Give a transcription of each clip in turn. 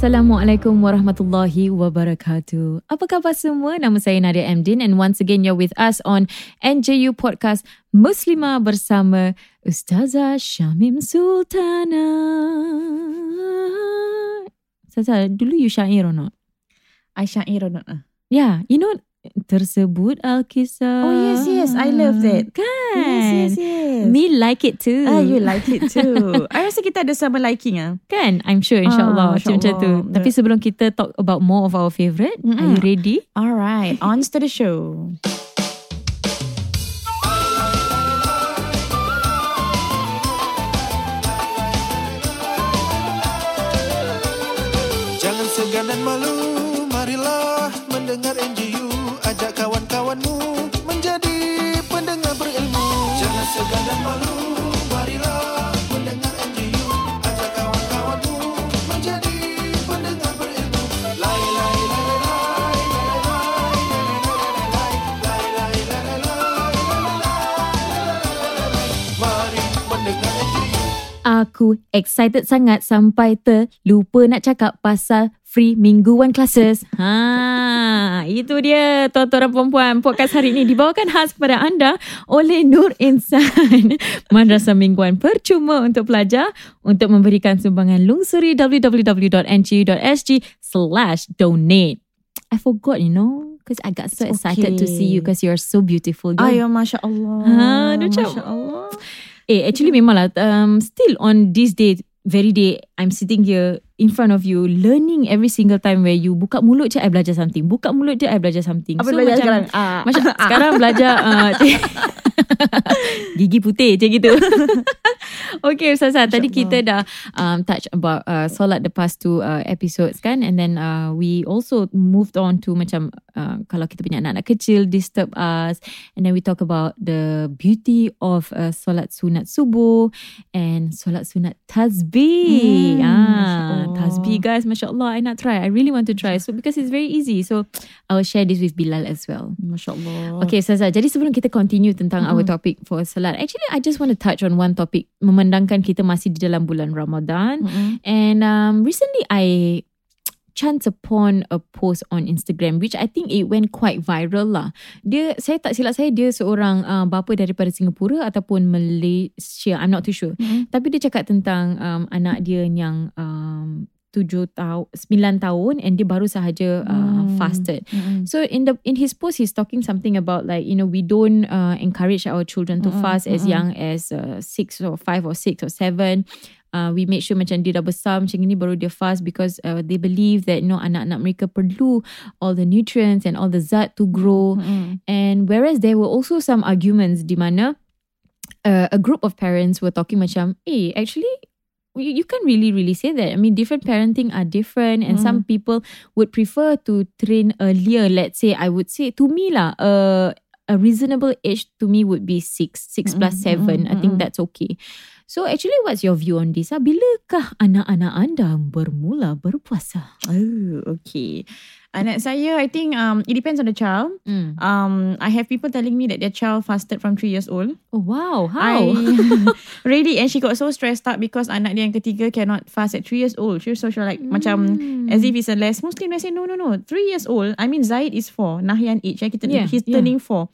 Assalamualaikum warahmatullahi wabarakatuh. Apa khabar semua? Nama saya Nadia Amdin and once again you're with us on NJU Podcast Muslimah bersama Ustazah Syamim Sultana. Ustazah, dulu you syair or not? I syair or not? ah? Yeah, you know tersebut Alkisah. Oh yes, yes. I love that. Kan? Yes, yes, yes. Me like it too. Ah, you like it too. I rasa kita ada sama liking ah. Kan? I'm sure insyaAllah Ah, macam macam tu. insyaAllah. Tapi sebelum kita talk about more of our favourite, are you ready? Alright, on to the show. Jangan segan dan malu, marilah mendengar NGU ajak kawan-kawanmu menjadi pendengar berilmu. Jangan segan dan malu, marilah mendengar MGU. Ajak kawan-kawanmu menjadi pendengar berilmu. Lai, lai, lai, lai, lai, lai, lai, lai, lai, lai, lai, lai, lai, lai, lai, lai, lai, lai, free mingguan classes. Ha, itu dia tuan-tuan dan puan-puan. Podcast hari ini dibawakan khas kepada anda oleh Nur Insan. Madrasah mingguan percuma untuk pelajar untuk memberikan sumbangan lungsuri www.ngu.sg slash donate. I forgot, you know, because I got so It's excited to see you okay. because you're so beautiful. girl. Ayo, Masya Allah. Ha, Masya Allah. Eh, actually memanglah um, still on this day, very day, I'm sitting here in front of you, learning every single time where you buka mulut je, I belajar something. Buka mulut je, I belajar something. Apa belajar macam, sekarang? Ah. Macam sekarang belajar uh, gigi putih macam gitu. okay Ustazah, tadi Masya kita dah um, touch about uh, solat the past two uh, episodes kan and then uh, we also moved on to macam uh, kalau kita punya anak-anak kecil disturb us and then we talk about the beauty of uh, solat sunat subuh and solat sunat tasbih. Hmm, ah, tasbih guys, Masya Allah, I nak try. I really want to try. So because it's very easy. So I will share this with Bilal as well. Masya Allah. Okay, Ustazah. Jadi sebelum kita continue tentang our Mm-mm. topic for salat, actually I just want to touch on one topic memandangkan kita masih di dalam bulan Ramadan. Mm-mm. And um, recently I chance upon a post on Instagram which I think it went quite viral lah. Dia saya tak silap saya dia seorang uh, bapa daripada Singapura ataupun Malaysia. I'm not too sure. Mm-mm. Tapi dia cakap tentang um, anak dia yang um, tujuh tahun, sembilan tahun and dia baru sahaja uh, Hmm. fasted. Mm-mm. So in the in his post, he's talking something about like you know we don't uh, encourage our children to Mm-mm, fast as mm-mm. young as uh, six or five or six or seven. Uh, we make sure macam dia dah besar macam ini baru dia fast because uh, they believe that you know anak-anak mereka perlu all the nutrients and all the zat to grow. Mm-mm. And whereas there were also some arguments di mana uh, a group of parents were talking macam, eh, actually, you, you can't really, really say that. I mean, different parenting are different and Mm. some people would prefer to train earlier. Let's say, I would say, to me lah, uh, a reasonable age to me would be six, six plus Mm-mm, seven. I think mm-mm. that's okay. So actually, what's your view on this? Ah, bilakah anak-anak anda bermula berpuasa? Oh, okay. Anak saya, I think um, it depends on the child. Mm. Um, I have people telling me that their child fasted from three years old. Oh wow, how? I really and she got so stressed out because anak dia yang ketiga cannot fast at three years old. She was so like macam Mm. as if he's a less Muslim. I say no no no. Three years old. I mean Zaid is four. Nahyan age. Eh, kita Yeah, he's yeah. turning four.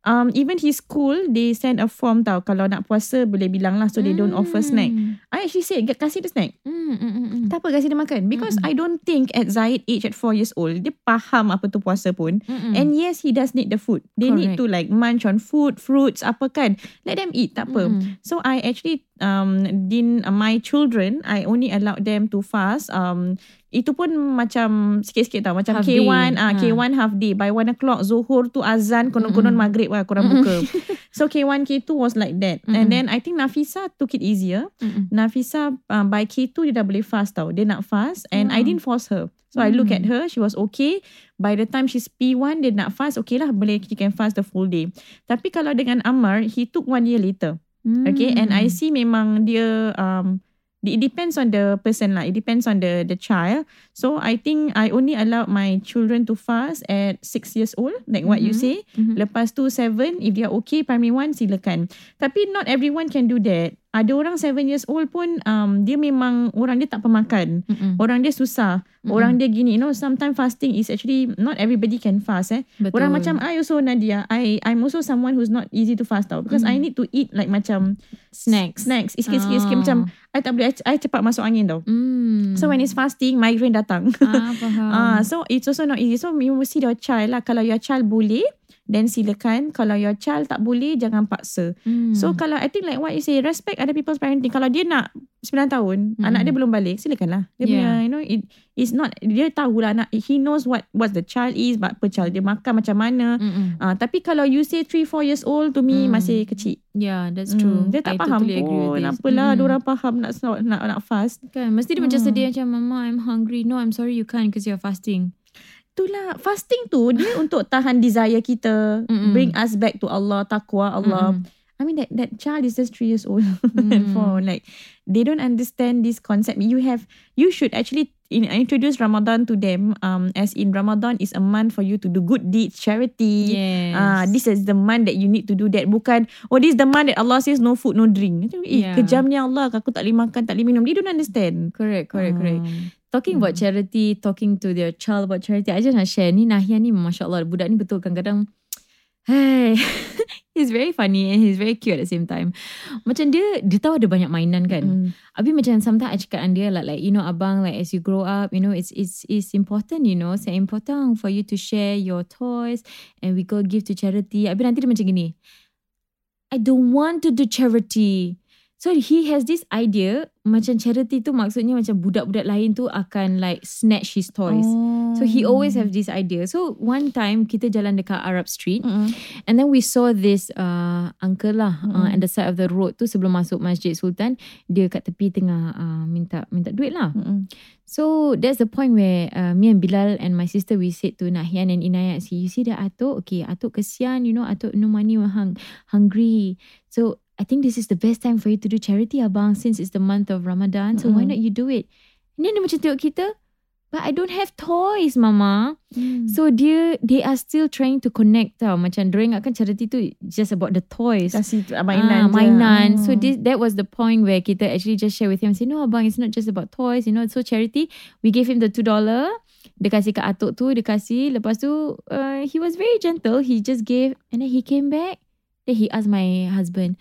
Um, even his school they send a form tau kalau nak puasa boleh bilang lah so they don't offer snack. Mm. I actually said "Get- kasih dia snack. Mm, mm, mm, mm. Tak apa kasih dia makan because I don't think at Zaid age at four years old dia faham apa tu puasa pun. Mm-mm. And yes, he does need the food. They need Correct. to like munch on food, fruits, apa kan. Let them eat, tak apa. Mm-mm. So I actually um din uh, my children I only allowed them to fast um itu pun macam sikit-sikit tau macam Half K1 day. ah Ha. K1 half day by 1 o'clock Zuhur tu azan konon-konon Mm-mm. maghrib lah korang buka so K1 K2 was like that Mm-mm. and then I think Nafisa took it easier Mm-mm. Nafisa um, by K2 dia dah boleh fast tau dia nak fast and I Wow. didn't force her So I look at her, she was okay. By the time she's P1, dia nak fast, okay lah, boleh she can fast the full day. Tapi kalau dengan Amar, he took one year later. Okay, and I see memang dia um it depends on the person lah. It depends on the the child. So I think I only allow my children to fast at six years old, like what you Mhm. say. Mhm. Lepas tu seven, if they are okay, primary one silakan. Tapi not everyone can do that. Ada orang seven years old pun um dia memang orang dia tak pemakan. Mm-mm. Orang dia susah. Mm-mm. Orang dia gini, you know, sometimes fasting is actually not everybody can fast eh. Betul. Orang macam I also Nadia, I I'm also someone who's not easy to fast tau because Mm. I need to eat like macam snacks. snacks sikit-sikit sikit Ah. macam I tak boleh I, I cepat masuk angin tau. Hmm. So when it's fasting migraine datang. ah, faham. Ah, so it's also not easy. So you must see your child lah. Kalau your child boleh, then silakan. Kalau your child tak boleh, jangan paksa. Hmm. So kalau I think like what you say, respect other people's parenting. Kalau dia nak 9 tahun, Mm-mm. anak dia belum balik, silakanlah. Dia Yeah. punya, you know, it it's not dia tahulah anak he knows what what the child is, but apa child dia makan macam mana. Ah, tapi kalau you say 3 4 years old to me Mm. masih kecil. Yeah, that's Hmm, true. Dia tak I faham totally agree pun. Apalah, dia orang faham nak nak nak fast. Kan, mesti dia macam Hmm. sedih macam, Mama, I'm hungry. No, I'm sorry you can't because you're fasting. Itulah fasting tu dia untuk tahan desire kita, Mm-mm. bring us back to Allah, takwa Allah. Mm-mm. I mean that that child is just three years old Mm. and four. Like they don't understand this concept. You have you should actually in, introduce Ramadan to them. Um, as in Ramadan is a month for you to do good deeds, charity. Yes. Ah, this is the month that you need to do that. Bukan, oh this is the month that Allah says no food, no drink. Eh, Yeah. kejamnya Allah. Aku tak boleh makan, tak boleh minum. They don't understand. Correct, correct, correct. Talking about Hmm. charity, talking to their child about charity, I just nak share. Ni Nahia ni, Masya Allah, budak ni betul kadang-kadang, hey, he's very funny and he's very cute at the same time. Macam dia, dia tahu ada banyak mainan kan. Mm. Habis macam sometimes I cakap dengan dia like, like you know abang like as you grow up you know it's it's it's important you know c'est important for you to share your toys and we go give to charity. Habis nanti dia macam gini. I don't want to do charity. So he has this idea macam charity tu maksudnya macam budak-budak lain tu akan like snatch his toys. So he always have this idea. So one time kita jalan dekat Arab Street Mm-mm. And then we saw this uh, uncle lah uh, Mm-mm. at the side of the road tu sebelum masuk Masjid Sultan. Dia kat tepi tengah uh, minta minta duit lah. Mm-mm. So that's the point where uh, me and Bilal and my sister we said to Nahian and Inayat, see, you see that Atuk? Okay, Atuk kesian, you know, Atuk no money, hung, hungry. So I think this is the best time for you to do charity abang since it's the month of Ramadan. So why Mm-mm. not you do it? And then dia macam tengok kita, but I don't have toys mama. Mm. So dia they are still trying to connect tau. Macam dia ingatkan charity tu just about the toys. Kasih ah, Ah, mainan je. mainan. So Oh. this that was the point where kita actually just share with him. Say no abang, it's not just about toys. You know, so charity. We gave him the two dollar. Dia kasih kat atuk tu, dia kasih. Lepas tu, uh, he was very gentle. He just gave, and then he came back. Then he asked my husband,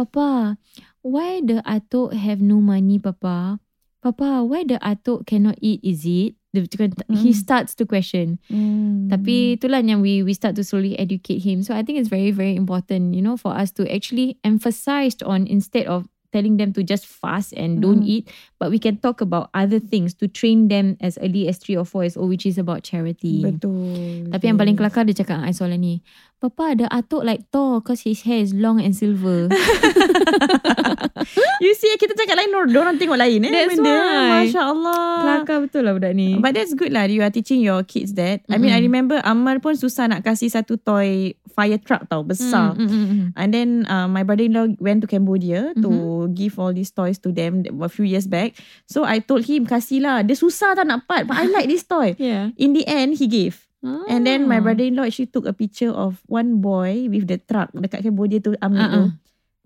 Papa, why the atuk have no money, Papa? Papa, why the atuk cannot eat? Is it? Dia cakap- He Mm. starts to question. Mm. Tapi itulah yang we we start to slowly educate him. So I think it's very very important, you know, for us to actually emphasize on instead of telling them to just fast and don't Mm. eat, but we can talk about other things to train them as early as three or four years old, which is about charity. Betul. Tapi yang paling Yes. kelakar dia cakap dengan I soalan ni. Papa ada atuk like Thor cause his hair is long and silver. You see kita cakap lain orang tengok lain eh That's benda. why. Masya Allah. kelakar betul lah budak ni. But that's good lah You are teaching your kids that I mean I remember Ammar pun susah nak kasih Satu toy Fire truck tau Besar Mm, mm, mm, mm. And then uh, my brother-in-law went to Cambodia to Mm-hmm. give all these toys to them a few years back. So I told him kasih lah. Dia susah tak nak part but I like this toy. Yeah. In the end he gave. And then my Ah. brother-in-law actually took a picture of one boy with the truck dekat Cambodia tu ambil tu. Uh-uh.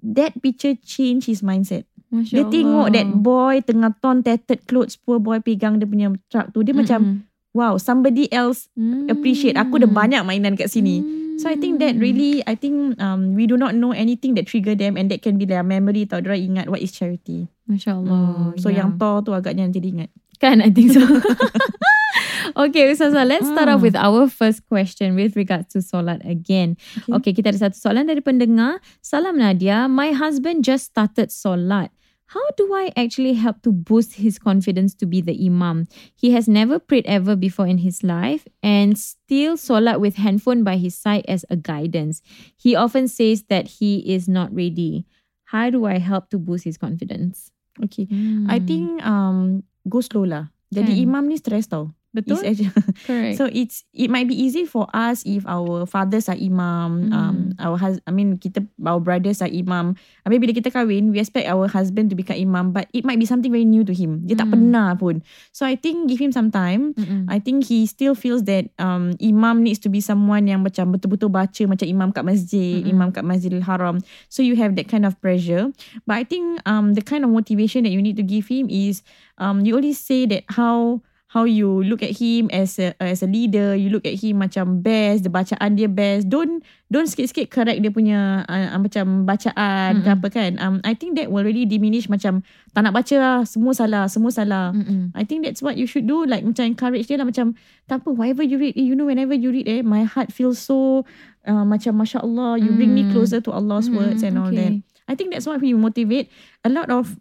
That picture changed his mindset. Masya Dia Allah. tengok that boy tengah torn tattered clothes poor boy pegang dia punya truck tu. Dia macam Mm-mm. Wow somebody else Mm. appreciate aku ada banyak mainan kat sini. So I think that Mm. really I think um we do not know anything that trigger them and that can be their memory tau dia ingat what is charity. Masya Allah. Hmm. So yeah. yang Thor tu agaknya nanti dia ingat. Kan, I think so. okay, Ustazah, let's start off Hmm. with our first question with regards to solat again. Okay. Okay. kita ada satu soalan dari pendengar. Salam Nadia, my husband just started solat. How do I actually help to boost his confidence to be the imam? He has never prayed ever before in his life and still solat with handphone by his side as a guidance. He often says that he is not ready. How do I help to boost his confidence? Okay. I think um go slow lah. Jadi Kan. imam ni stress tau. It's Betul? actually, Correct. so it's it might be easy for us if our fathers are imam, um, Mm. our hus- I mean kita our brothers are imam. I mean bila kita kahwin, we expect our husband to become imam, but it might be something very new to him. Dia tak Mm. pernah pun. So I think give him some time. Mm-mm. I think he still feels that um, imam needs to be someone yang macam betul-betul baca macam imam kat masjid, Mm-mm. imam kat Masjidil Haram. So you have that kind of pressure. But I think um, the kind of motivation that you need to give him is um, you always say that how how you look at him as a as a leader, you look at him macam best, the bacaan dia best. Don't don't sikit-sikit correct dia punya uh, uh, macam bacaan ke Mm-mm. apa kan. Um, I think that will really diminish macam tak nak baca lah, semua salah, semua salah. Mm-mm. I think that's what you should do like macam encourage dia lah macam tak apa whatever you read eh, you know whenever you read eh my heart feels so uh, macam masya Allah you bring me Mm. closer to Allah's words and all that. I think that's what we motivate a lot of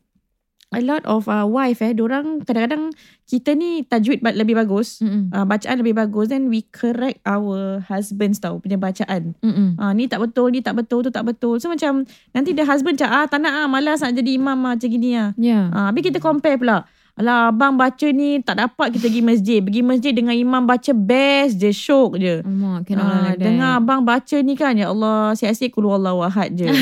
a lot of uh, wife eh orang kadang-kadang kita ni tajwid lebih bagus uh, bacaan lebih bagus then we correct our husbands tau punya bacaan. Ah ni tak betul, ni tak betul, tu tak betul. So macam nanti the husband macam ah tak nak ah malas nak jadi imam ah macam gini ah. Yeah. Ah habis kita compare pula. Alah abang baca ni tak dapat kita pergi masjid. Pergi masjid dengan imam baca best je syok je. Alamak, cannot Ah, like dengar abang baca ni kan ya Allah siap-siap kulu Allah wahad je.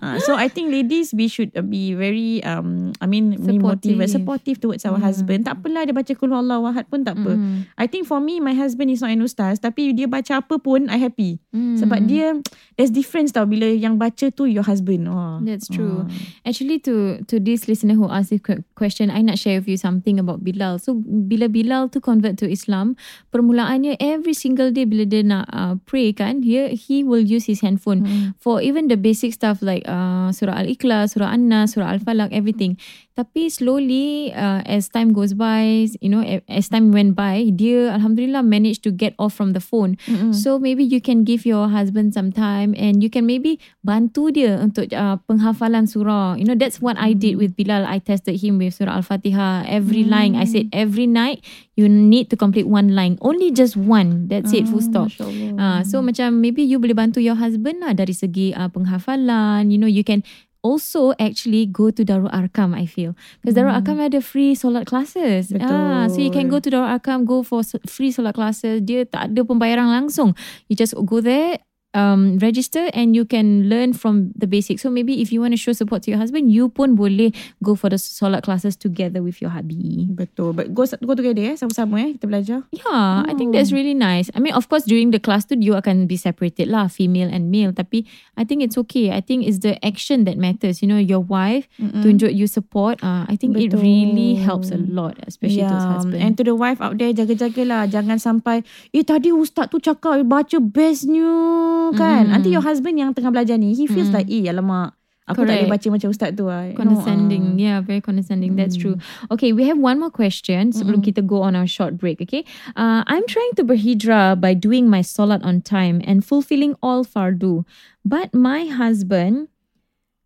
Ah, so I think ladies we should uh, be very um I mean Supportive. motivate supportive towards our Yeah. husband. Tak apalah dia baca kulu Allah wahad pun tak apa. Mm-mm. I think for me my husband is not an ustaz tapi dia baca apa pun I happy. Mm. Sebab dia there's difference tau bila yang baca tu your husband. Oh. That's true. Oh. Actually, to to this listener who asked this que- question, I nak share with you something about Bilal. So, bila Bilal tu convert to Islam, permulaannya every single day bila dia nak uh, pray kan, he he will use his handphone Hmm. for even the basic stuff like uh, surah Al-Ikhlas, surah An-Nas, surah Al-Falaq, everything. Tapi slowly uh, as time goes by, you know, as time went by, dia alhamdulillah managed to get off from the phone. Mm-mm. So maybe you can give your husband some time and you can maybe bantu dia untuk uh, penghafalan surah. You know that's what I did with Bilal. I tested him with surah Al-Fatihah every line. I said every night you need to complete one line. Only just one. That's it. Full stop. Ah, so macam maybe you boleh bantu your husband lah dari segi uh, penghafalan. You know, you can also actually go to Darul Arkam I feel because Darul Arkam ada free solat classes ah so you can go to Darul Arkam go for free solat classes dia tak ada pembayaran langsung you just go there um, register and you can learn from the basics. So maybe if you want to show support to your husband, you pun boleh go for the solat classes together with your hubby. Betul. But go, go together eh. Sama-sama eh. Kita belajar. Yeah, I think that's really nice. I mean, of course, during the class tu, you akan be separated lah, female and male. Tapi I think it's okay. I think it's the action that matters. You know, your wife Mm-mm. tunjuk you support. Uh, I think it Betul. really helps a lot, especially to his husband. And to the wife out there, jaga-jagalah. Jangan sampai, eh tadi ustaz tu cakap baca bestnya kan. Mm. Nanti your husband yang tengah belajar ni, he feels Mm. like, eh alamak. Aku tak boleh Correct. baca macam ustaz tu lah. Condescending. ah. Yeah, very condescending. That's true. Okay, we have one more question sebelum kita go on our short break. Okay, uh, I'm trying to berhijrah by doing my solat on time and fulfilling all fardu, but my husband,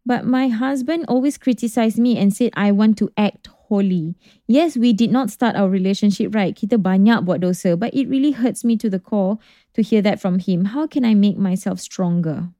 but my husband always criticized me and said I want to act holy. Yes, we did not start our relationship right. Kita banyak buat dosa, but it really hurts me to the core to hear that from him. How can I make myself stronger?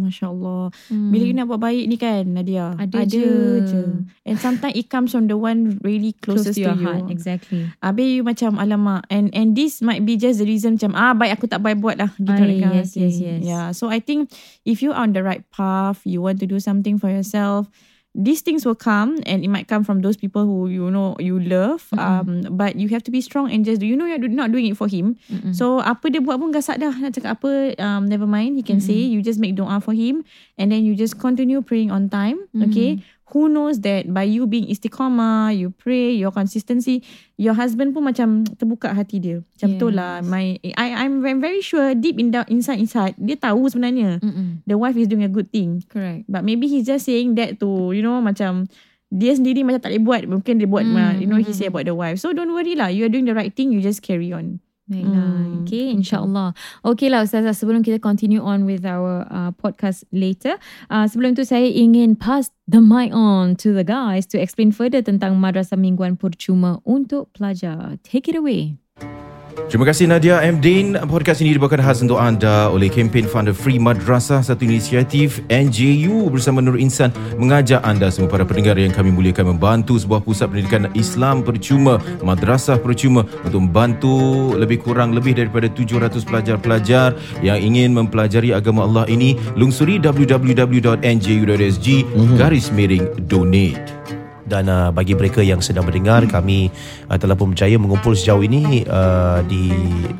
Masya Allah. Bila you nak buat baik ni kan, Nadia. Ada ada je. je. And sometimes it comes from the one really Close closest to your you. heart, exactly. Habis you macam alamak and and this might be just the reason macam ah baik aku tak baik buat lah gitu Ay, of yes, yes, thing. yes. Yeah, so I think if you are on the right path, you want to do something for yourself, these things will come and it might come from those people who you know you love um but you have to be strong and just do you know you're not doing it for him. Mm-mm. so apa dia buat pun gasak dah. Nak cakap apa um never mind he can say you just make doa for him and then you just continue praying on time okay who knows that by you being istiqamah you pray your consistency your husband pun macam terbuka hati dia. Macam betul lah. Yes. my I I'm very, very sure deep in down inside inside dia tahu sebenarnya Mm-mm. the wife is doing a good thing. Correct. But maybe he's just saying that to you know macam dia sendiri macam tak boleh buat. Mungkin dia buat Mm, you know he mm, say about the wife. So don't worry lah. You are doing the right thing. You just carry on Baiklah. Hmm, Okay, insyaAllah. Okay lah Ustazah, sebelum kita continue on with our uh, podcast later, uh, sebelum tu saya ingin pass the mic on to the guys to explain further tentang Madrasah Mingguan Percuma untuk pelajar. Take it away. Terima kasih Nadia M. Din. Podcast ini dibawakan khas untuk anda oleh kempen Funder Free Madrasah, satu inisiatif NJU bersama Nur Insan mengajak anda semua para pendengar yang kami muliakan membantu sebuah pusat pendidikan Islam percuma, madrasah percuma untuk membantu lebih kurang lebih daripada 700 pelajar-pelajar yang ingin mempelajari agama Allah ini. Lungsuri www.nju.sg garis miring donate dan uh, bagi mereka yang sedang mendengar kami uh, telah pun berjaya mengumpul sejauh ini uh, di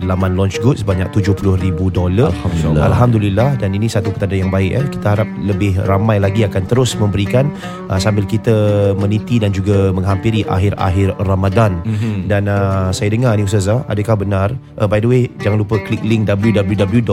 laman launch good sebanyak 70,000 dolar Alhamdulillah. Alhamdulillah dan ini satu petanda yang baik eh. kita harap lebih ramai lagi akan terus memberikan uh, sambil kita meniti dan juga menghampiri akhir-akhir Ramadan mm-hmm. dan uh, saya dengar ni Ustazah adakah benar uh, by the way jangan lupa klik link www.ngu.sg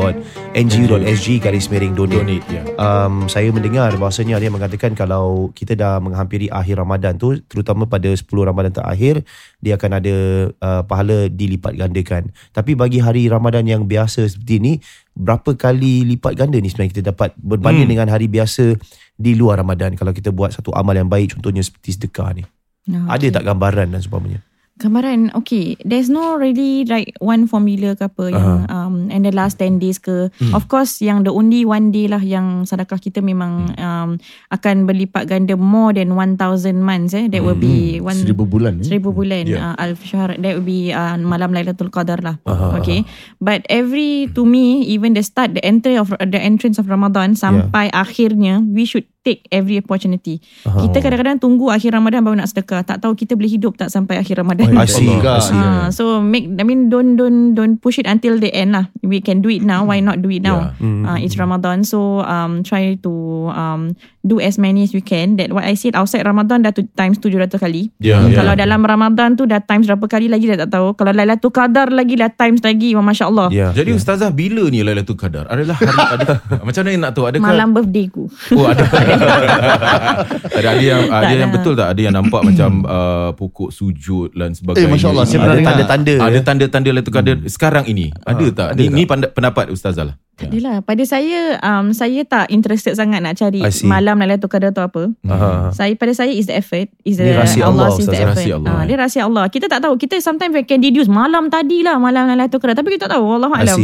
garis miring donate, Donate, ya. um, saya mendengar bahasanya dia mengatakan kalau kita dah menghampiri akhir Ramadan tu terutama pada 10 Ramadan terakhir dia akan ada uh, pahala dilipat gandakan. Tapi bagi hari Ramadan yang biasa seperti ini berapa kali lipat ganda ni sebenarnya kita dapat berbanding hmm. dengan hari biasa di luar Ramadan? Kalau kita buat satu amal yang baik contohnya seperti sedekah ni. Ah, ada tak gambaran dan sebagainya Gambaran okay. There's no really like One formula ke apa Yang um, And the last 10 days ke. Of course Yang the only one day lah Yang sedekah kita memang um, Akan berlipat ganda More than 1000 months eh. That will be one, Seribu bulan eh? Seribu bulan Yeah. uh, Alf Syahr That will be uh, Malam Lailatul Qadar lah. Okay. But every To me Even the start The entry of The entrance of Ramadan Sampai akhirnya We should take every opportunity Kita kadang-kadang tunggu Akhir Ramadan baru nak sedekah Tak tahu kita boleh hidup Tak sampai akhir Ramadan see, I see. Ah, so make I mean don't don't don't push it until the end lah. We can do it now. Why not do it now? Yeah. Uh, it's Ramadan, so um try to um do as many as we can. That what I said outside Ramadan dah tu, times 700 kali. Ya, ya. Kalau dalam Ramadan tu dah times berapa kali lagi dah tak tahu. Kalau Lailatul Qadar lagi dah times lagi. Wah, Masya Allah. ya Jadi Ustazah bila ni Lailatul Qadar? Adalah hari ada macam mana nak tahu adakah Malam birthday ku. Oh ada. ada ada yang ada Tak yang ada. betul tak ada yang nampak macam uh, pokok sujud dan sebagainya. Eh, Masya Allah, ada tanda-tanda Ada tanda-tanda Lailatul Qadar sekarang ini. Ada tak? ada Ni, tak? ni pendapat Ustazah lah. Tak adalah. Pada saya, um, saya tak interested sangat nak cari malam Lailatul Qadar tu apa. Aha. Saya pada saya is the effort is the Ni rahsia Allah, is the effort. Rahsia Allah, Ah, eh. dia rahsia Allah. Kita tak tahu. Kita sometimes we can deduce malam tadi lah malam Lailatul Qadar tapi kita tak tahu Allah alam.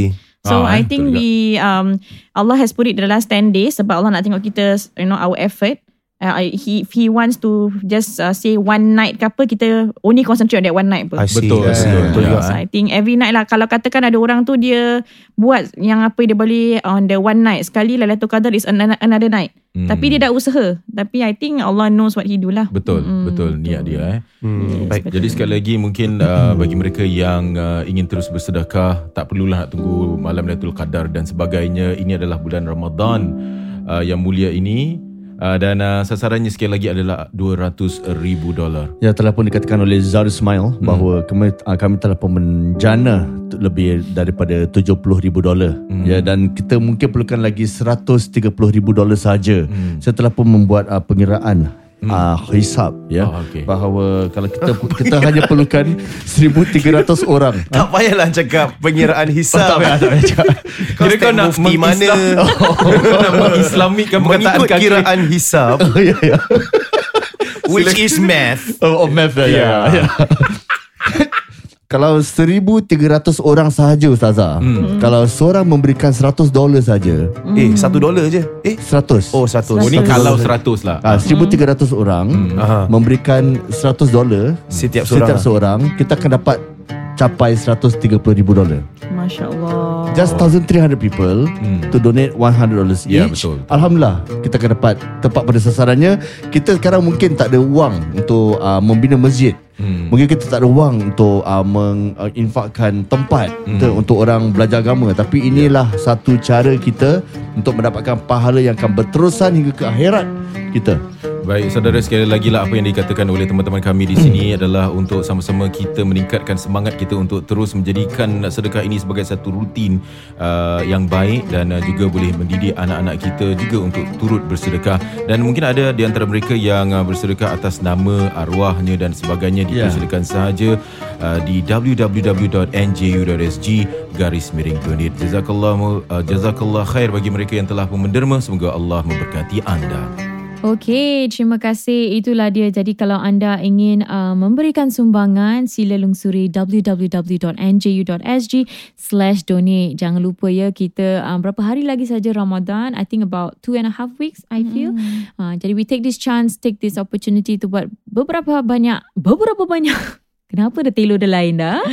So Ah, I eh, think we um Allah has put it the last 10 days sebab Allah nak tengok kita you know our effort. Uh, he if he wants to just uh, say one night ke apa kita only concentrate on that one night see, Betul, I see. betul. Betul Ya. juga. So I think every night lah Kalau katakan ada orang tu Dia buat Yang apa dia boleh On the one night Sekali Lailatul Qadar is another, another night Hmm. Tapi dia dah usaha Tapi I think Allah knows what he do lah Betul, Mm-mm. betul niat dia eh. Hmm, baik. Jadi sekali lagi mungkin uh, bagi mereka yang uh, ingin terus bersedekah tak perlulah nak tunggu malam Lailatul Qadar dan sebagainya. Ini adalah bulan Ramadan uh, yang mulia ini uh, dan uh, sasarannya sekali lagi adalah 200 ribu dolar. Ya telah pun dikatakan oleh Zar Ismail Hmm. bahawa kami, uh, kami telah pun menjana lebih daripada 70 ribu dolar. Hmm. Ya dan kita mungkin perlukan lagi 130 ribu dolar sahaja. Hmm. Saya telah pun membuat uh, pengiraan uh, hisap ya Oh, okey. bahawa kalau kita kita hanya perlukan 1300 orang. Tak payahlah cakap pengiraan hisab. tak payah, tak payah cakap. Kau Kira kau nak mufti mana? mengislam- Kau nak mengislamikan perkataan Mengikut kiraan hisab Oh ya ya. which is math. Oh, oh math ya. ya, ya. Kalau 1300 orang sahaja Ustazah Hmm. Kalau seorang memberikan 100 dolar saja Eh, satu dolar je. Eh, 100 oh satu. Oh ni Seratus. kalau 100 lah. Ah, 1300 orang Aha. memberikan 100 dolar Setiap setiap seorang. seorang kita akan dapat capai 130 ribu dolar. Masya Allah Just 1300 people Hmm. to donate 100 dollars Ya, each. betul, betul. Alhamdulillah kita akan dapat tepat pada sasarannya. Kita sekarang mungkin tak ada wang untuk uh, membina masjid. Hmm. Mungkin kita tak ada wang untuk uh, menginfakkan tempat Hmm. untuk, untuk orang belajar agama tapi inilah satu cara kita untuk mendapatkan pahala yang akan berterusan hingga ke akhirat kita. Baik, saudara sekali lagi lah apa yang dikatakan oleh teman-teman kami di sini adalah untuk sama-sama kita meningkatkan semangat kita untuk terus menjadikan sedekah ini sebagai satu rutin uh, yang baik dan uh, juga boleh mendidik anak-anak kita juga untuk turut bersedekah dan mungkin ada di antara mereka yang uh, bersedekah atas nama arwahnya dan sebagainya Ya. dipersilakan sahaja uh, di www.nju.sg garis miring donate. Jazakallah uh, jazakallah khair bagi mereka yang telah menderma semoga Allah memberkati anda. Okey, terima kasih. Itulah dia. Jadi kalau anda ingin uh, memberikan sumbangan, sila lungsuri www.nju.sg slash donate. Jangan lupa ya, kita um, berapa hari lagi saja Ramadan. I think about two and a half weeks, I feel. Uh, jadi we take this chance, take this opportunity to buat beberapa banyak, beberapa banyak. Kenapa ada telur dia lain dah?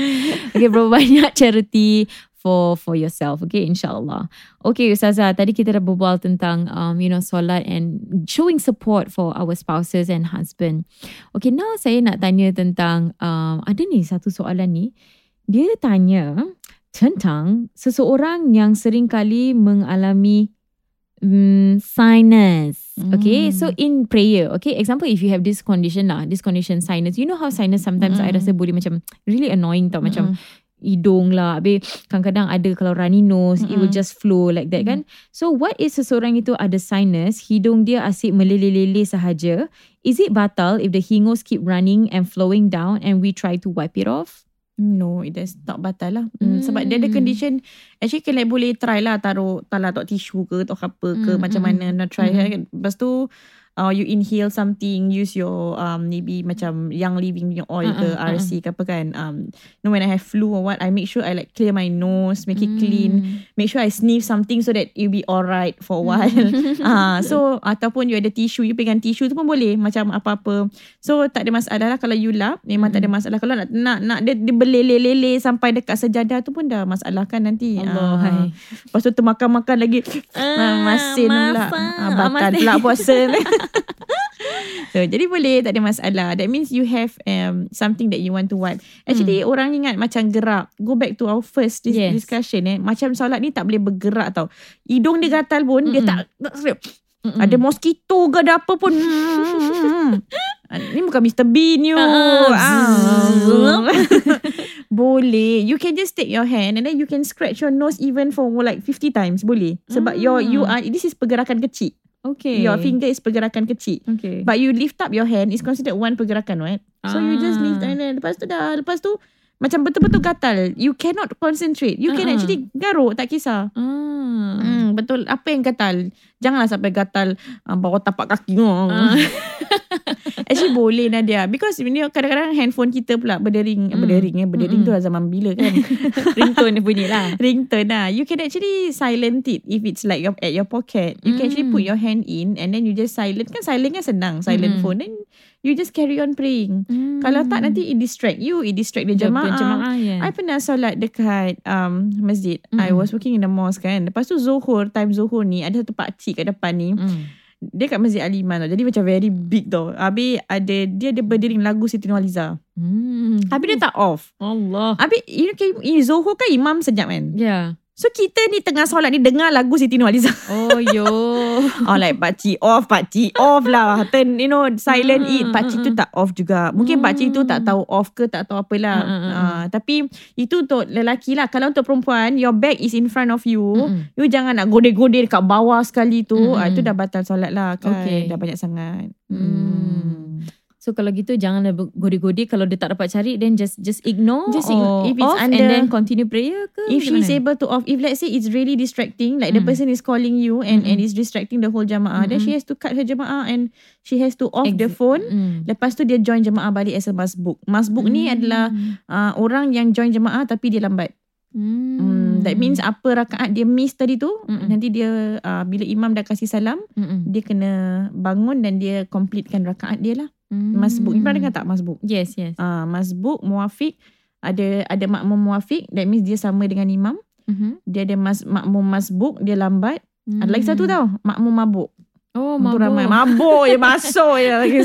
Okay, berapa banyak charity for for yourself. Okay, insyaAllah. Okay, Ustazah, tadi kita dah berbual tentang, um, you know, solat and showing support for our spouses and husband. Okay, now saya nak tanya tentang, um, ada ni satu soalan ni. Dia tanya tentang seseorang yang sering kali mengalami um, sinus. Okay, so in prayer, okay, example if you have this condition lah, this condition sinus, you know how sinus sometimes I rasa boleh macam really annoying tau, macam hidung lah. Habis kadang-kadang ada kalau runny nose, it will just flow like that kan. So what is seseorang itu ada sinus, hidung dia asyik meleleh-leleh sahaja. Is it batal if the hingos keep running and flowing down and we try to wipe it off? No, it is tak batal lah. Mm. Sebab dia ada condition, actually like boleh try lah taruh, taruh tok tisu ke, tok apa ke, Mm, macam mm, mana nak try kan. Lepas tu, uh, you inhale something, use your um, maybe macam young living punya oil ke, Uh-uh, RC ke apa kan. Um, you know when I have flu or what, I make sure I like clear my nose, make it clean. Make sure I sniff something so that it be alright for a while. Ah, so ataupun you ada tisu, you pegang tisu tu pun boleh macam apa-apa. So tak ada masalah lah kalau you lap, memang tak ada masalah. Kalau nak nak nak dia, dia berlele-lele sampai dekat sejadah tu pun dah masalah kan nanti. Allah, Ah. hai. Lepas tu termakan-makan lagi. Ah, masin pula. Ah, batal pula puasa. so jadi boleh tak ada masalah. That means you have um, something that you want to wipe. Actually orang ingat macam gerak. Go back to our first dis- Yes. discussion eh. Macam solat ni tak boleh bergerak tau. Hidung dia gatal pun dia tak, tak ada mosquito ke ada apa pun. Ni bukan Mr. Bean you. Ah. Boleh. You can just take your hand and then you can scratch your nose even for like 50 times. Boleh. Sebab your you are this is pergerakan kecil. Okay. Your finger is pergerakan kecil. Okay. But you lift up your hand is considered one pergerakan, right? So you just lift Ah. and then lepas tu dah. Lepas tu macam betul-betul gatal. You cannot concentrate. You can Ah. actually garuk tak kisah. Ah. Hmm, betul. Apa yang gatal? Janganlah sampai gatal uh, bawah tapak kaki. Ah. Actually boleh Nadia. Because you know, kadang-kadang handphone kita pula berdering. Mm. Berdering eh. Berdering tu dah zaman bila kan. Ringtone bunyi lah. Ringtone lah. You can actually silent it if it's like your, at your pocket. You can actually put your hand in and then you just silent. Kan silent kan senang. Silent Mm. phone. Then you just carry on praying. Kalau tak nanti it distract you. It distract the jemaah. berjemaah, ya. I pernah solat dekat um, masjid. I Mm. was working in the mosque kan. Lepas tu Zuhur, time Zuhur ni, ada satu pakcik kat depan ni. Mm. Dia kat Masjid Aliman tau. Jadi macam very big tau. Habis ada, dia ada berdering lagu Siti Nurhaliza. Hmm. Habis dia tak off. Allah. Habis you know, Zuhur kan imam senyap kan. Ya. So kita ni tengah solat ni dengar lagu Siti Nurhaliza. Oh yo. oh like pakcik off, pakcik off lah. Turn you know silent it. Pakcik tu tak off juga. Mungkin pakcik tu tak tahu off ke tak tahu apalah. Mm, mm, mm, Ah, tapi itu untuk lelaki lah. Kalau untuk perempuan, your bag is in front of you. Mm-mm. You jangan nak godeh-godeh dekat bawah sekali tu. Mm-mm. Ah, itu dah batal solat lah kan. Okay. Dah banyak sangat. Hmm. So kalau gitu janganlah gode-gode kalau dia tak dapat cari then just just ignore Just or ign- if it's off and under- then continue prayer ke If she's mana? able to off, if let's say it's really distracting, like the Mm. person is calling you and and is distracting the whole jamaah, then Mm-mm. she has to cut her jamaah and she has to off the Exit. phone. Mm. Lepas tu dia join jemaah balik as a masbuk. Masbuk ni adalah uh, orang yang join jemaah tapi dia lambat. Hmm. Hmm. That means apa rakaat dia miss tadi tu, Mm-mm. nanti dia uh, bila imam dah kasih salam, Mm-mm. dia kena bangun dan dia completekan rakaat dia lah. Hmm. Masbuk. You pernah dengar tak masbuk? Yes, yes. Uh, masbuk, muafiq, ada ada makmum muafiq, that means dia sama dengan imam. Mm-hmm. Dia ada mas, makmum masbuk, dia lambat. Ada lagi satu tau, makmum mabuk. Oh, mabuk. ramai mabuk je masuk je lagi.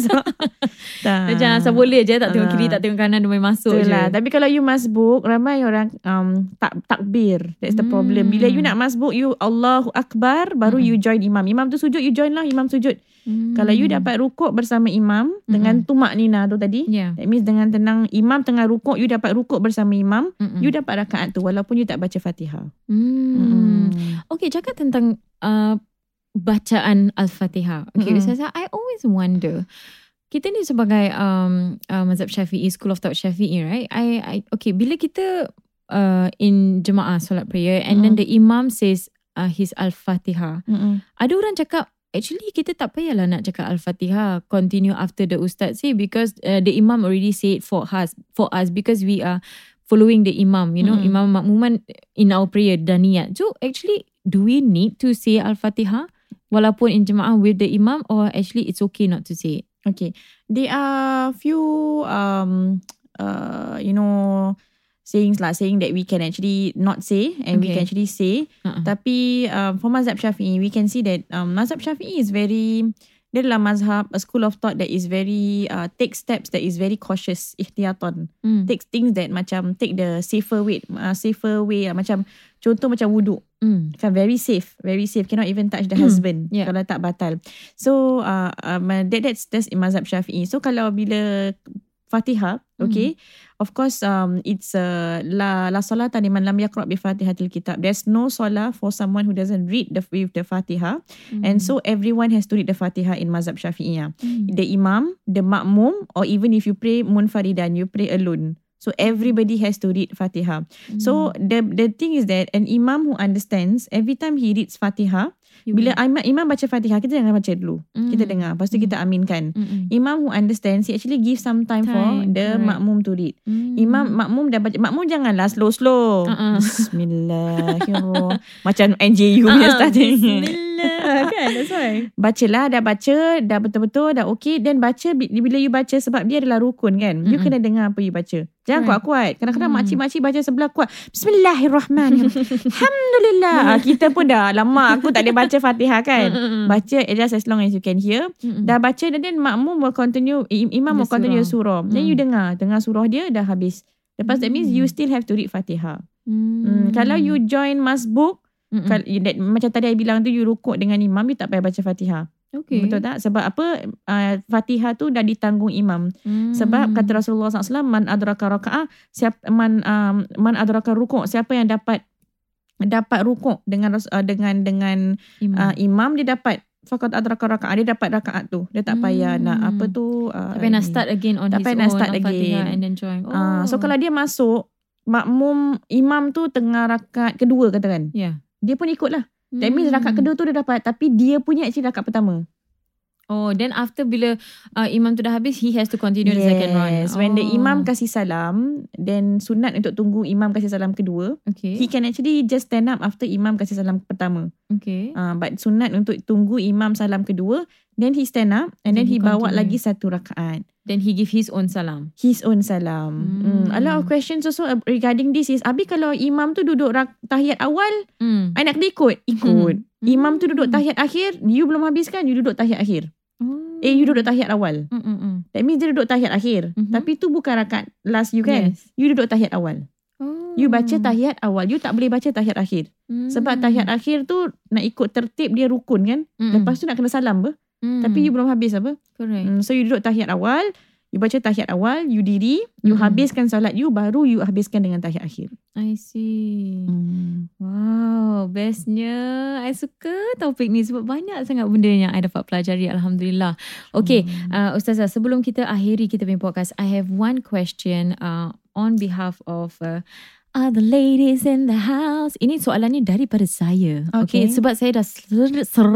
tak. Macam asal boleh je tak tengok Ah. kiri tak tengok kanan dia main masuk Itulah. je. Tapi kalau you masbuk, ramai orang um, tak takbir. That's the problem. Bila you nak masbuk, you Allahu Akbar, baru Hmm. you join imam. Imam tu sujud, you join lah imam sujud. Hmm. Kalau you dapat rukuk bersama imam, dengan tumak nina tu tadi, Yeah. that means dengan tenang, imam tengah rukuk, you dapat rukuk bersama imam, Mm-mm. you dapat rakaat tu walaupun you tak baca fatihah. Hmm. Mm. Okay, cakap tentang uh, bacaan Al-Fatihah. Okay, Mm-mm. mm I always wonder. Kita ni sebagai um, uh, mazhab Syafi'i, School of Thought Syafi'i, right? I, I okay, bila kita uh, in jemaah solat prayer and then the imam says uh, his Al-Fatihah, Mm-mm. ada orang cakap actually kita tak payahlah nak cakap Al-Fatihah continue after the ustaz say because uh, the imam already say it for us for us because we are following the imam you know Mm-mm. imam makmuman in our prayer dan niat so actually do we need to say Al-Fatihah walaupun in jemaah with the imam or actually it's okay not to say it Okay. There are few um uh you know sayings lah saying that we can actually not say and we Okay. can actually say. uh-uh. Tapi um, for mazhab Syafi'i we can see that um, mazhab Syafi'i is very dia adalah mazhab a school of thought that is very uh, take steps that is very cautious ihtiyatan mm. take things that macam take the safer way uh, safer way uh, macam contoh macam wuduk Mm. kan very safe very safe cannot even touch the Hmm, husband yeah. kalau tak batal so uh, um, that that's that's mazhab syafi'i so kalau bila Fatihah Hmm. okay? Of course um it's uh, la la salata liman lam yaqra bi fatihatil kitab. There's no salah for someone who doesn't read the with the Fatihah and so everyone has to read the Fatihah in mazhab syafi'iyah Mm. the imam the makmum or even if you pray munfaridan you pray alone. So everybody has to read Fatihah So Hmm. the the thing is that an imam who understands every time he reads Fatihah, You bila imam, imam baca Fatihah, kita jangan baca dulu. Mm. Kita dengar, lepas tu kita aminkan. Mm-mm. Imam who understands, he actually give some time, for Time, the correct. makmum to read. Mm. Imam makmum dah baca makmum janganlah slow-slow. Uh-uh. Bismillahirrahmanirrahim. Macam NJU punya Ah, starting. Bismillah kan that's why Bacalah dah baca dah betul-betul dah okey dan baca bi- bila you baca sebab dia adalah rukun kan. You Mm-mm. kena dengar apa you baca. Jangan Right. kuat-kuat. Kadang-kadang Mm. makcik-makcik baca sebelah kuat. Bismillahirrahmanirrahim. Alhamdulillah. Ah, Kita pun dah lama aku tak boleh baca Fatihah kan. Mm-mm. Baca just as long as you can hear. Mm-mm. Dah baca dan then makmum will continue im- imam will continue surah. surah. Then Mm. you dengar, dengar surah dia dah habis. Lepas that means Mm. you still have to read Fatihah. Mm. Hmm. Kalau you join masbuk, Mm-mm. kal- that, macam tadi I bilang tu you rukuk dengan imam, you tak payah baca Fatihah. okay. Betul tak? Sebab apa? Uh, Fatihah tu dah ditanggung imam. Mm. Sebab kata Rasulullah SAW, man adraka raka'ah, siap, man, um, man adraka rukuk, siapa yang dapat dapat rukuk dengan uh, dengan dengan imam. uh, imam dia dapat fakat adraka raka'ah dia dapat rakaat tu dia tak payah Hmm. nak apa tu uh, tak payah nak start again on Tak his own nak start again. and then join. Oh. Ah, so kalau dia masuk makmum imam tu tengah rakaat kedua katakan yeah. Dia pun ikut lah that means Hmm. rakaat kedua tu dia dapat tapi dia punya actually rakaat pertama Oh, then after bila uh, imam tu dah habis, he has to continue the second round. Yes, when the Oh. imam kasih salam, then sunat untuk tunggu imam kasih salam kedua. Okay. He can actually just stand up after imam kasih salam pertama. okay. Uh, but sunat untuk tunggu imam salam kedua, then he stand up and then, Then he he, bawa lagi satu rakaat. Then he give his own salam. His own salam. Hmm. Hmm. A lot of questions also regarding this is, Abi kalau imam tu duduk rak- tahiyat awal, Mm. I nak kena ikut? Ikut. Hmm. Imam tu duduk tahiyat akhir, you belum habiskan, you duduk tahiyat akhir. Oh. Eh, you duduk tahiyat awal. Mm-mm. That means dia duduk tahiyat akhir. Mhm. Tapi tu bukan rakaat last you kan? Yes. You duduk tahiyat awal. Oh. You baca tahiyat awal. You tak boleh baca tahiyat akhir. Mm. Sebab tahiyat akhir tu nak ikut tertib dia rukun kan? Mm-mm. Lepas tu nak kena salam apa? Mm. Tapi you belum habis apa? correct. Hmm, so you duduk tahiyat awal. You baca tahiyat awal. You diri. You Mm-mm. habiskan solat you. Baru you habiskan dengan tahiyat akhir. I see. Hmm. Wow, bestnya. I suka topik ni sebab banyak sangat benda yang I dapat pelajari. Alhamdulillah. Okay, uh, Ustazah, sebelum kita akhiri kita punya podcast, I have one question uh, on behalf of uh, other ladies in the house. Ini soalan ni daripada saya. Okay. Okay. sebab saya dah ser, ser,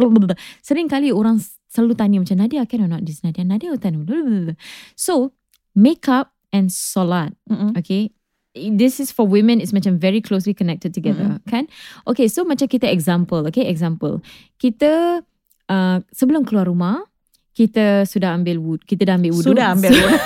sering kali orang selalu tanya macam Nadia can or not this Nadia? Nadia not? So, makeup and solat. Mm-mm. Okay. This is for women is macam very closely connected together, kan? Okay, so macam kita example, okay, example. Kita uh, sebelum keluar rumah, kita sudah ambil wud, kita dah ambil wuduk. Sudah ambil wuduk.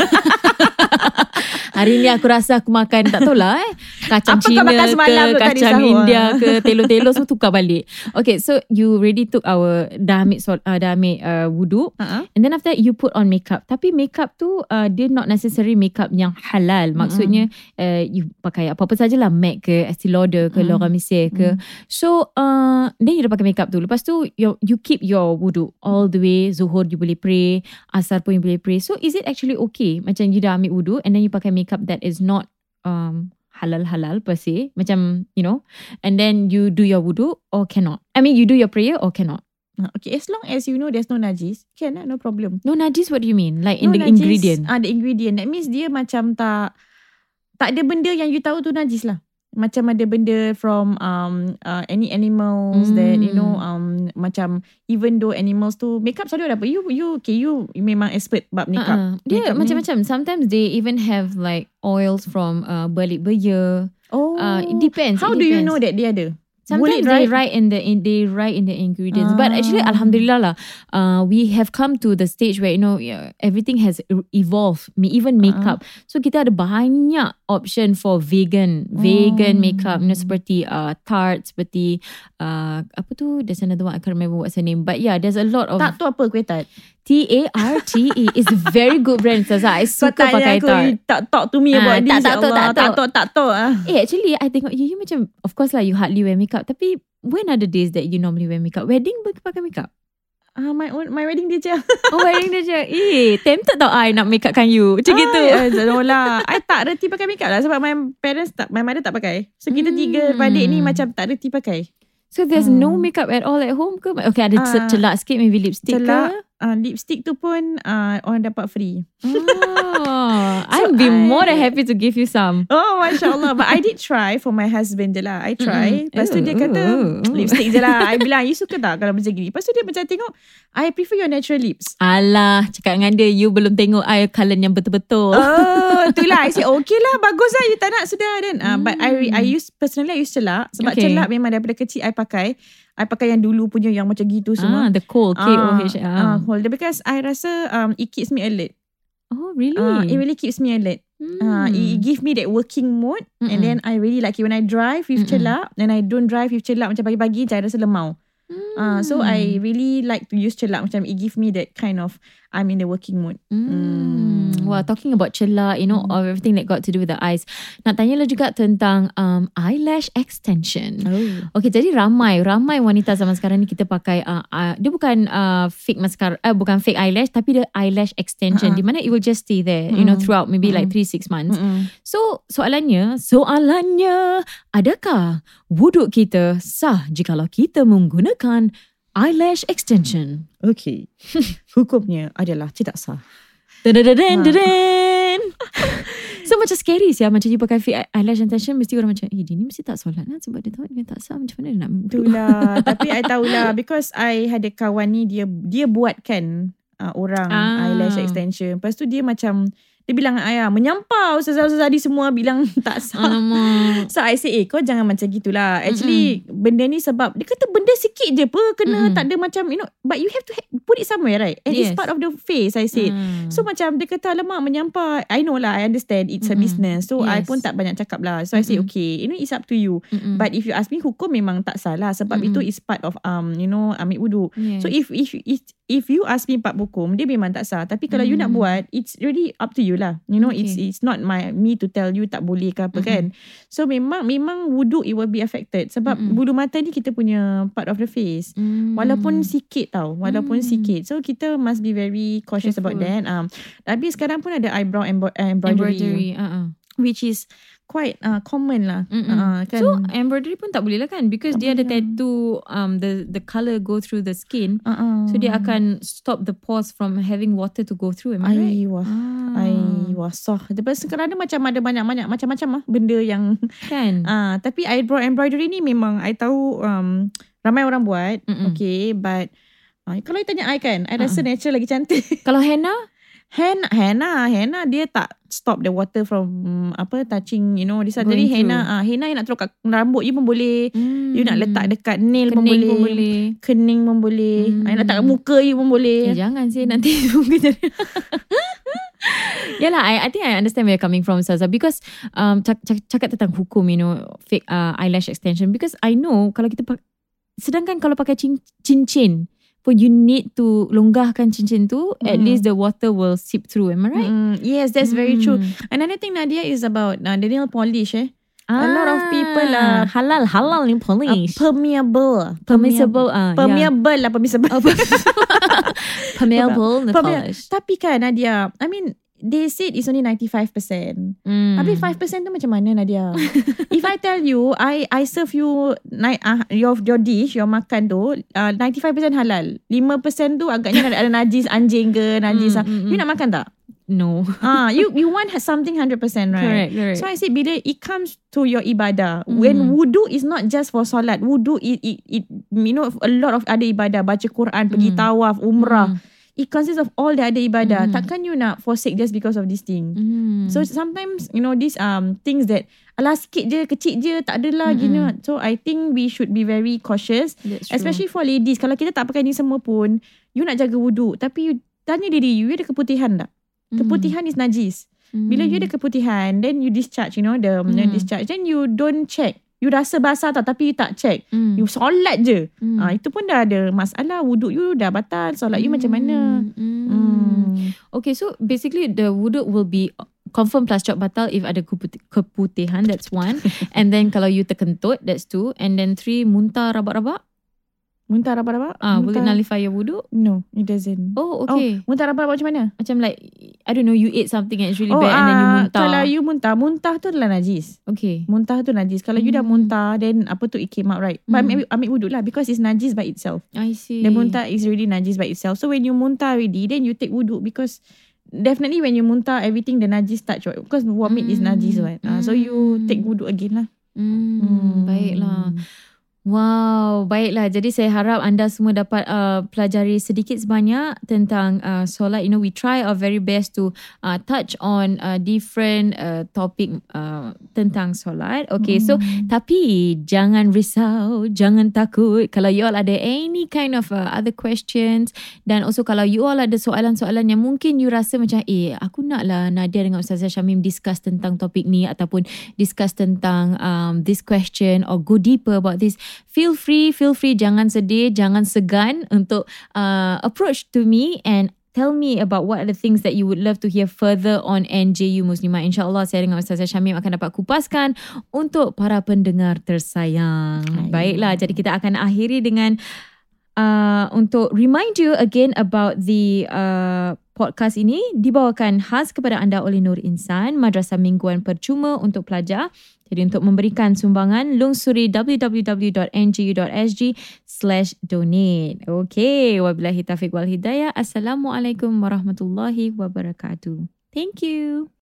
Hari ni aku rasa aku makan tak tahu lah eh. Kacang Apa Cina makan ke, tu tadi kacang sahur? India ke, telo-telo semua tukar balik. Okay, so you already took our, dah ambil, sol, uh, dah ambil uh, wuduk. Uh-huh. And then after that you put on makeup. Tapi makeup tu uh, dia not necessary makeup yang halal. Maksudnya uh, you pakai apa-apa sajalah MAC ke, Estee Lauder ke, Mm. Laura Mercier ke. So uh, then you dah pakai makeup tu. Lepas tu you, you keep your wudu all the way. Zuhur you boleh pray. Asar pun you boleh pray. So is it actually okay? Macam you dah ambil wudu and then you pakai makeup that is not um, halal-halal per se. Macam you know. And then you do your wudu or cannot. I mean you do your prayer or cannot. Ah, Okay, as long as you know there's no najis, can lah, no problem. No najis what do you mean? Like in no the najis, ingredient? Ah, the ingredient. That means dia macam tak tak ada benda yang you tahu tu najis lah. Macam ada benda from um uh, any animals Hmm. that you know um macam even though animals tu makeup selalu ada apa you you okay you memang expert bab makeup Uh-uh. Dia macam-macam. Sometimes they even have like oils from uh, balik beya. oh Uh, it depends. how it do you depends. know that dia ada Sometimes they write? write in the in, they write in the ingredients, but actually, Ah. alhamdulillah lah, uh, we have come to the stage where you know everything has e- evolved. Even makeup, so kita ada banyak option for vegan vegan makeup. You know seperti uh, Tarte, seperti uh, apa tu? There's another one I can't remember what's the name, but yeah, there's a lot of tak tu apa kuih tart T A R T E. A very good brand, Saza. I suka pakai aku, Tarte. you tak talk to me Ah, about tak, this tak ya Allah. tak tahu tak tahu ah. Eh actually I tengok you, you macam Of course lah you hardly wear makeup Tapi when are the days that you normally wear makeup? Wedding pakai makeup? Ah, my own, my wedding dia je. Oh wedding dia je Eh tempted tau I nak make upkan you Macam gitu Ah, no lah. I tak reti pakai makeup lah sebab my parents tak, my mother tak pakai. So kita Hmm. tiga beradik ni macam tak reti pakai. So there's no makeup at all at home ke? Okay ada Ah. celak sikit Maybe lipstick Celak, ke? Uh, lipstick tu pun uh, orang dapat free. Oh, I'd be I- more than happy to give you some Oh, Masya Allah. But I did try for my husband je lah. I try. Mm-mm. Lepas tu dia Ooh, kata, ooh, ooh. lipstick je lah. I bilang, you suka tak kalau macam gini? Lepas tu dia macam tengok, I prefer your natural lips. Alah Cakap dengan dia You belum tengok I colour yang betul-betul Oh, itulah. I say, okay lah. Bagus lah. You tak nak sudah. Then, uh, But I I use, personally I use celak. Sebab Okay. celak memang daripada kecil I pakai. I pakai yang dulu punya yang macam gitu semua. Ah, the cold K-O-H Ah, ah. ah, holder because I rasa um, it keeps me alert. Oh really? Uh, it really keeps me alert. Uh, Hmm. it, it give me that working mode Mm-mm. and then I really like it when I drive with Mm-mm. celak and I don't drive with celak macam pagi-pagi saya rasa lemau. Uh, so I Hmm. really like to use celak macam it give me that kind of I'm in the working mode. Hmm. Well, talking about celak, you know, of everything that got to do with the eyes. Nak tanya lo juga tentang um, eyelash extension. Oh. Okay, jadi ramai, ramai wanita zaman sekarang ni kita pakai, uh, uh, dia bukan uh, fake mascara, uh, bukan fake eyelash, tapi dia eyelash extension. Uh-uh. Di mana it will just stay there, you know, throughout maybe like Mm-mm. 3-6 months. Mm-mm. So, soalannya, soalannya, adakah wuduk kita sah jikalau kita menggunakan eyelash extension? Okay. Hukumnya adalah tidak sah. Dadadadin, Ha. dadin. So macam scary sih Macam you pakai fake eyelash extension Mesti orang macam Eh dia ni mesti tak solat lah Sebab dia tahu dia tak sah Macam mana dia nak Itulah. Tapi I tahulah because I ada kawan ni dia dia buatkan uh, orang Ah. eyelash extension. Lepas tu dia macam dia bilang dengan ayah menyampau ustazah-ustazah di semua bilang tak sah. Alamak So I say eh kau jangan macam gitulah Actually mm benda ni sebab Dia kata benda sikit je apa Kena Mm-mm. tak ada macam You know But you have to ha- put it somewhere right And Yes. it's part of the face I said Hmm. So macam dia kata Alamak menyampah I know lah I understand It's a Mm-mm. business So I Yes. pun tak banyak cakap lah So I say okay You know it's up to you Mm-mm. But if you ask me Hukum memang tak salah Sebab Mm-mm. itu is part of um You know Ambil wudu Yes. So if if if if you ask me part hukum dia memang tak sah tapi kalau you nak Mm. buat it's really up to you lah you know Okay. it's it's not my me to tell you tak boleh ke apa Mm-mm. kan so memang memang wudu it will be affected sebab Mm-mm. bulu mata ni kita punya part of the face Hmm. walaupun sikit tau walaupun Mm. sikit so kita must be very cautious about Careful. that um tapi sekarang pun ada eyebrow embroidery, Embroidery uh-uh. which is quite uh, common lah Mm-mm. uh, kan So embroidery pun tak boleh lah kan Because Tak dia ada boleh lah. tattoo um, The the colour go through the skin uh-uh. So dia akan stop the pores from having water to go through Am I right? Ai wah Ah, Ai wah sah Lepas sekarang ada macam ada banyak-banyak macam-macam lah benda yang Kan ah tapi eyebrow embroidery ni memang I tahu um, ramai orang buat Mm-mm. okay but ah, kalau you tanya I kan I rasa Ah. natural lagi cantik Kalau henna henna henna henna dia tak stop the water from mm, apa touching you know this Going jadi through. ah henna you nak taruh kat rambut you pun boleh hmm. you nak letak dekat nail pun boleh, pun boleh kening pun boleh Hmm. I nak letak kat muka you pun boleh Eh, jangan sih nanti muka jadi. Yalah, I, I think I understand where you're coming from, Saza. Because um, cak, cak, cakap tentang hukum, you know, fake uh, eyelash extension. Because I know kalau kita pak, sedangkan kalau pakai cin, cincin pun you need to longgahkan cincin tu, at Mm. least the water will seep through. Am I right? Mm, yes that's very true Mm. Another thing Nadia is about uh, the nail polish eh. A lot of people Ah, are- halal, halal ni Uh, polish. permeable. Permissible, ah, yeah. Permeable lah permissible. Oh, permeable Permea- polish. Tapi kan Nadia, I mean they said it's only 95%. Mm. Habis 5% tu macam mana Nadia? If I tell you, I I serve you ni- uh, your your dish, your makan tu, uh, 95% halal. 5% tu agaknya ada, ada najis anjing ke, najis. Mm, Mm, mm, You mm. nak makan tak? no. Ah, you you want something 100%, right? Correct, correct. So I said bila it comes to your ibadah, Mm. when wudu is not just for solat, wudu it, it, it you know a lot of other ibadah, baca Quran, pergi Mm. tawaf, umrah. Mm. It consists of all the other ibadah. Mm. Takkan you nak forsake just because of this thing? Mm. So sometimes you know these um things that alah sikit je, kecil je, tak adalah gini. So I think we should be very cautious. Especially for ladies Kalau kita tak pakai ni semua pun You nak jaga wuduk Tapi you tanya diri you You ada keputihan tak? Mm. Keputihan is najis Bila you ada keputihan Then you discharge You know the Mm. mm. discharge Then you don't check You rasa basah tak Tapi you tak check Mm. You solat je Mm. ah, Itu pun dah ada masalah Wuduk you dah batal Solat you macam mana Mm. hmm. Okay, so basically the wuduk will be confirm plus chop batal if ada keputi- keputihan. That's one. and then kalau you terkentut, that's two. And then three, muntah rabak-rabak. Muntah rabak-rabak Ah, will it Muntah- nullify your wuduk? No it doesn't Oh, okay. oh, Muntah rabak-rabak macam mana? Macam like, I don't know, you ate something and it's really Oh, bad and then you ah, muntah. Kalau you muntah Muntah tu adalah najis Okay. Muntah tu najis Kalau you dah Hmm. muntah Then apa tu it came out right But Hmm. ambil, ambil wuduk lah Because it's najis by itself I see. The muntah is really najis by itself. So when you muntah already, then you take wuduk because definitely when you muntah, everything the najis touch right? Because vomit is najis right? Uh, so you Mm. take wuduk again lah. Hmm, baiklah. Wow, baiklah. Jadi saya harap anda semua dapat uh, pelajari sedikit sebanyak tentang uh, solat. You know, we try our very best to uh, touch on uh, different uh, topic uh, tentang solat. Okay, so tapi jangan risau, jangan takut. Kalau you all ada any kind of uh, other questions dan also kalau you all ada soalan-soalan yang mungkin you rasa macam eh aku nak lah Nadia dengan Ustazah Syamim discuss tentang topik ni ataupun discuss tentang um, this question or go deeper about this feel free feel free jangan sedih jangan segan untuk uh, approach to me and Tell me about what are the things that you would love to hear further on NJU Muslimah. InsyaAllah saya dengan Ustazah Syamim akan dapat kupaskan untuk para pendengar tersayang. Baiklah, jadi kita akan akhiri dengan uh, untuk remind you again about the uh, podcast ini dibawakan khas kepada anda oleh Nur Insan, Madrasah Mingguan Percuma untuk pelajar. Jadi untuk memberikan sumbangan, lungsuri www.ngu.sg slash donate. Okay, wabillahi taufiq wal hidayah. Assalamualaikum warahmatullahi wabarakatuh. Thank you.